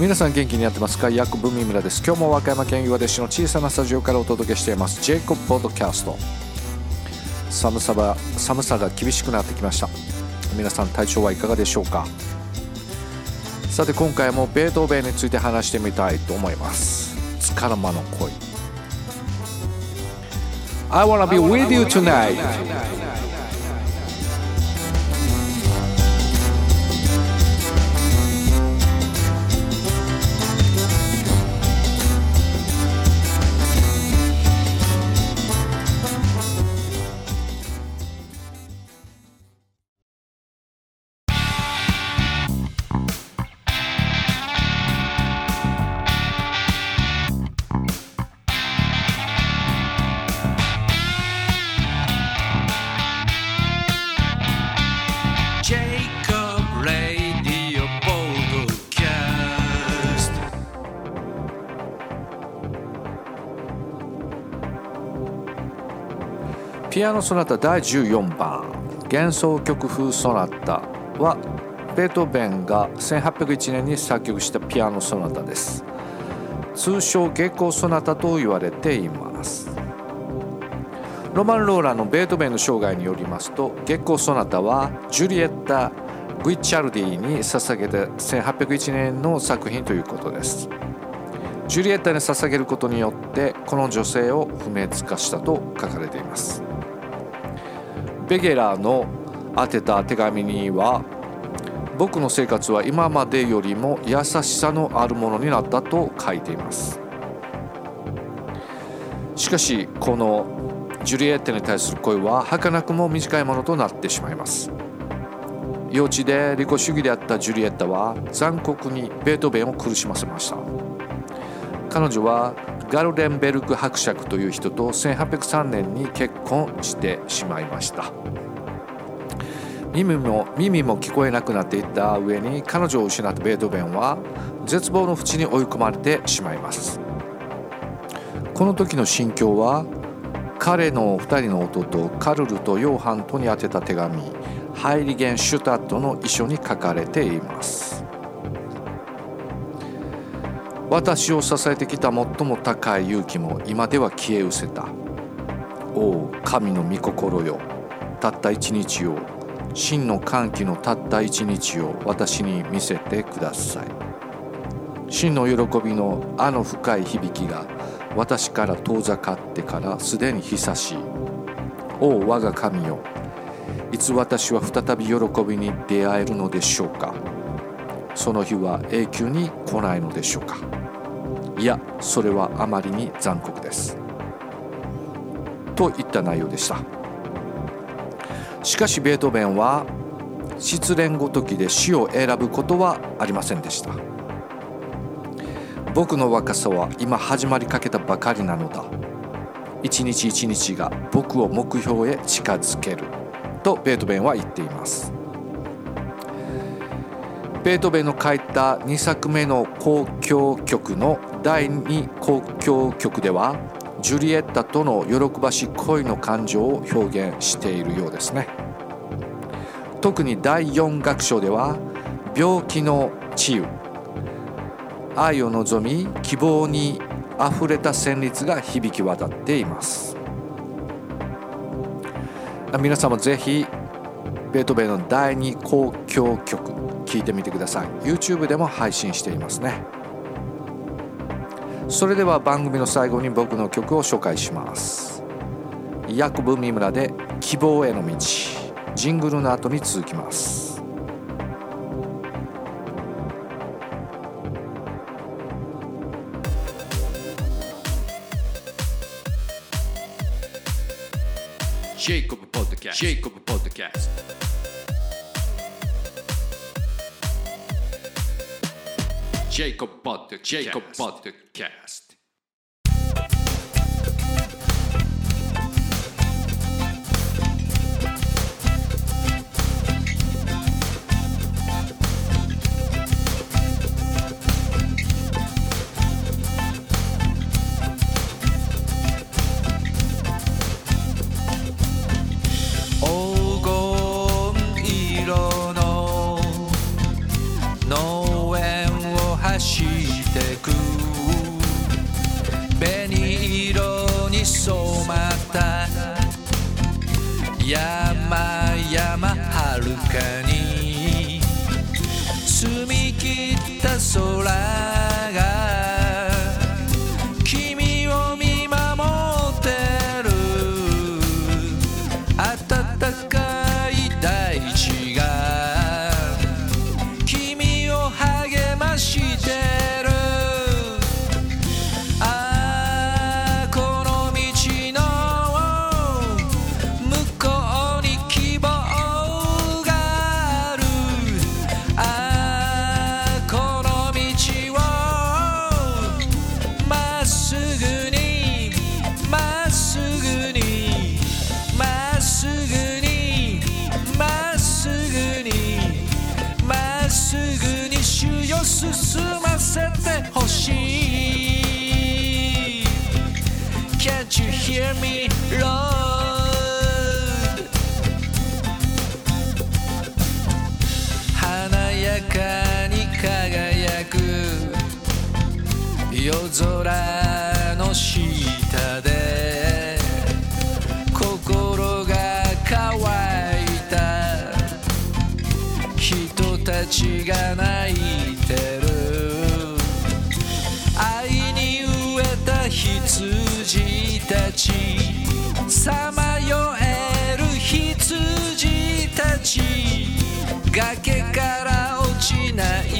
皆さん元気にやってますか？ヤクブミ村です。今日も和歌山県岩出市の小さなスタジオからお届けしています。ジェイコブポッドキャスト。寒さが寒さが厳しくなってきました。皆さん体調はいかがでしょうか？さて今回もベートーベンについて話してみたいと思います。つかの間の恋。I wanna be with you tonight ピアノソナタ第14番幻想曲風ソナタはベートーベンが1801年に作曲したピアノソナタです。通称月光ソナタと言われています。ロマン・ローラのベートーベンの生涯によりますと月光ソナタはジュリエッタ・グイッチャルディに捧げた1801年の作品ということです。ジュリエッタに捧げることによってこの女性を不滅化したと書かれています。ベゲラーの宛てた手紙には僕の生活は今までよりも優しさのあるものになったと書いています。しかしこのジュリエッテに対する恋は儚くも短いものとなってしまいます。幼稚で利己主義であったジュリエッタは残酷にベートーベンを苦しませました。彼女はガルデンベルク伯爵という人と1803年に結婚してしまいました。耳も耳も聞こえなくなっていった上に彼女を失ったベートーベンは絶望の淵に追い込まれてしまいます。この時の心境は彼の2人の弟カルルとヨーハントに宛てた手紙ハイリゲン・シュタットの遺書に書かれています。私を支えてきた最も高い勇気も今では消え失せた。おお神の御心よ。たった一日を、真の歓喜のたった一日を私に見せてください。真の喜びのあの深い響きが私から遠ざかってからすでに久しい。おお我が神よ。いつ私は再び喜びに出会えるのでしょうか。その日は永久に来ないのでしょうか。いやそれはあまりに残酷です。といった内容でした。しかしベートーベンは失恋ごときで死を選ぶことはありませんでした。僕の若さは今始まりかけたばかりなのだ。一日一日が僕を目標へ近づける。とベートーベンは言っています。ベートーベンの書いた2作目の交響曲の第2交響曲ではジュリエッタとの喜ばしい恋の感情を表現しているようですね。特に第4楽章では病気の治癒。愛を望み希望にあふれた旋律が響き渡っています。皆さんもぜひベートーベンの第2交響曲聴いてみてください。YouTube でも配信していますね。それでは番組の最後に僕の曲を紹介します。ヤコブ三村で希望への道。ジングルの後に続きます。ジェイコブポッドキャスト Jacob Podcast. Jacob Podcast. hear me, Lord. 華やかに輝く夜空の下で。心が乾いた。人たちが泣いてる。崖から落ちない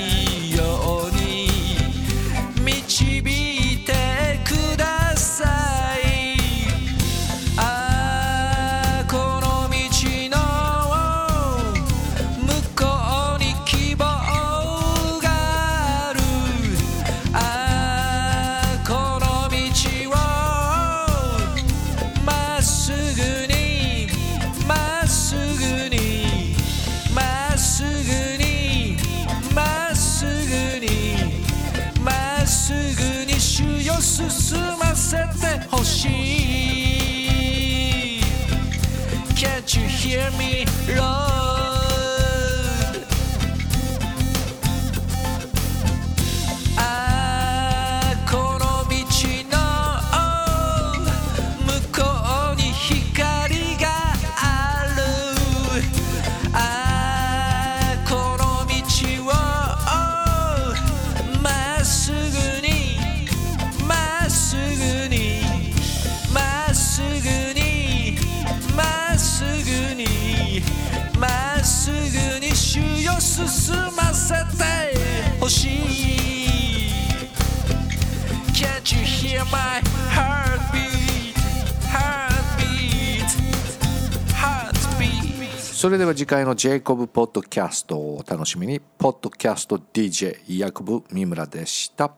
hear me roar. それでは次回のジェイコブポッドキャストをお楽しみに。ポッドキャスト DJ コ部三村でした。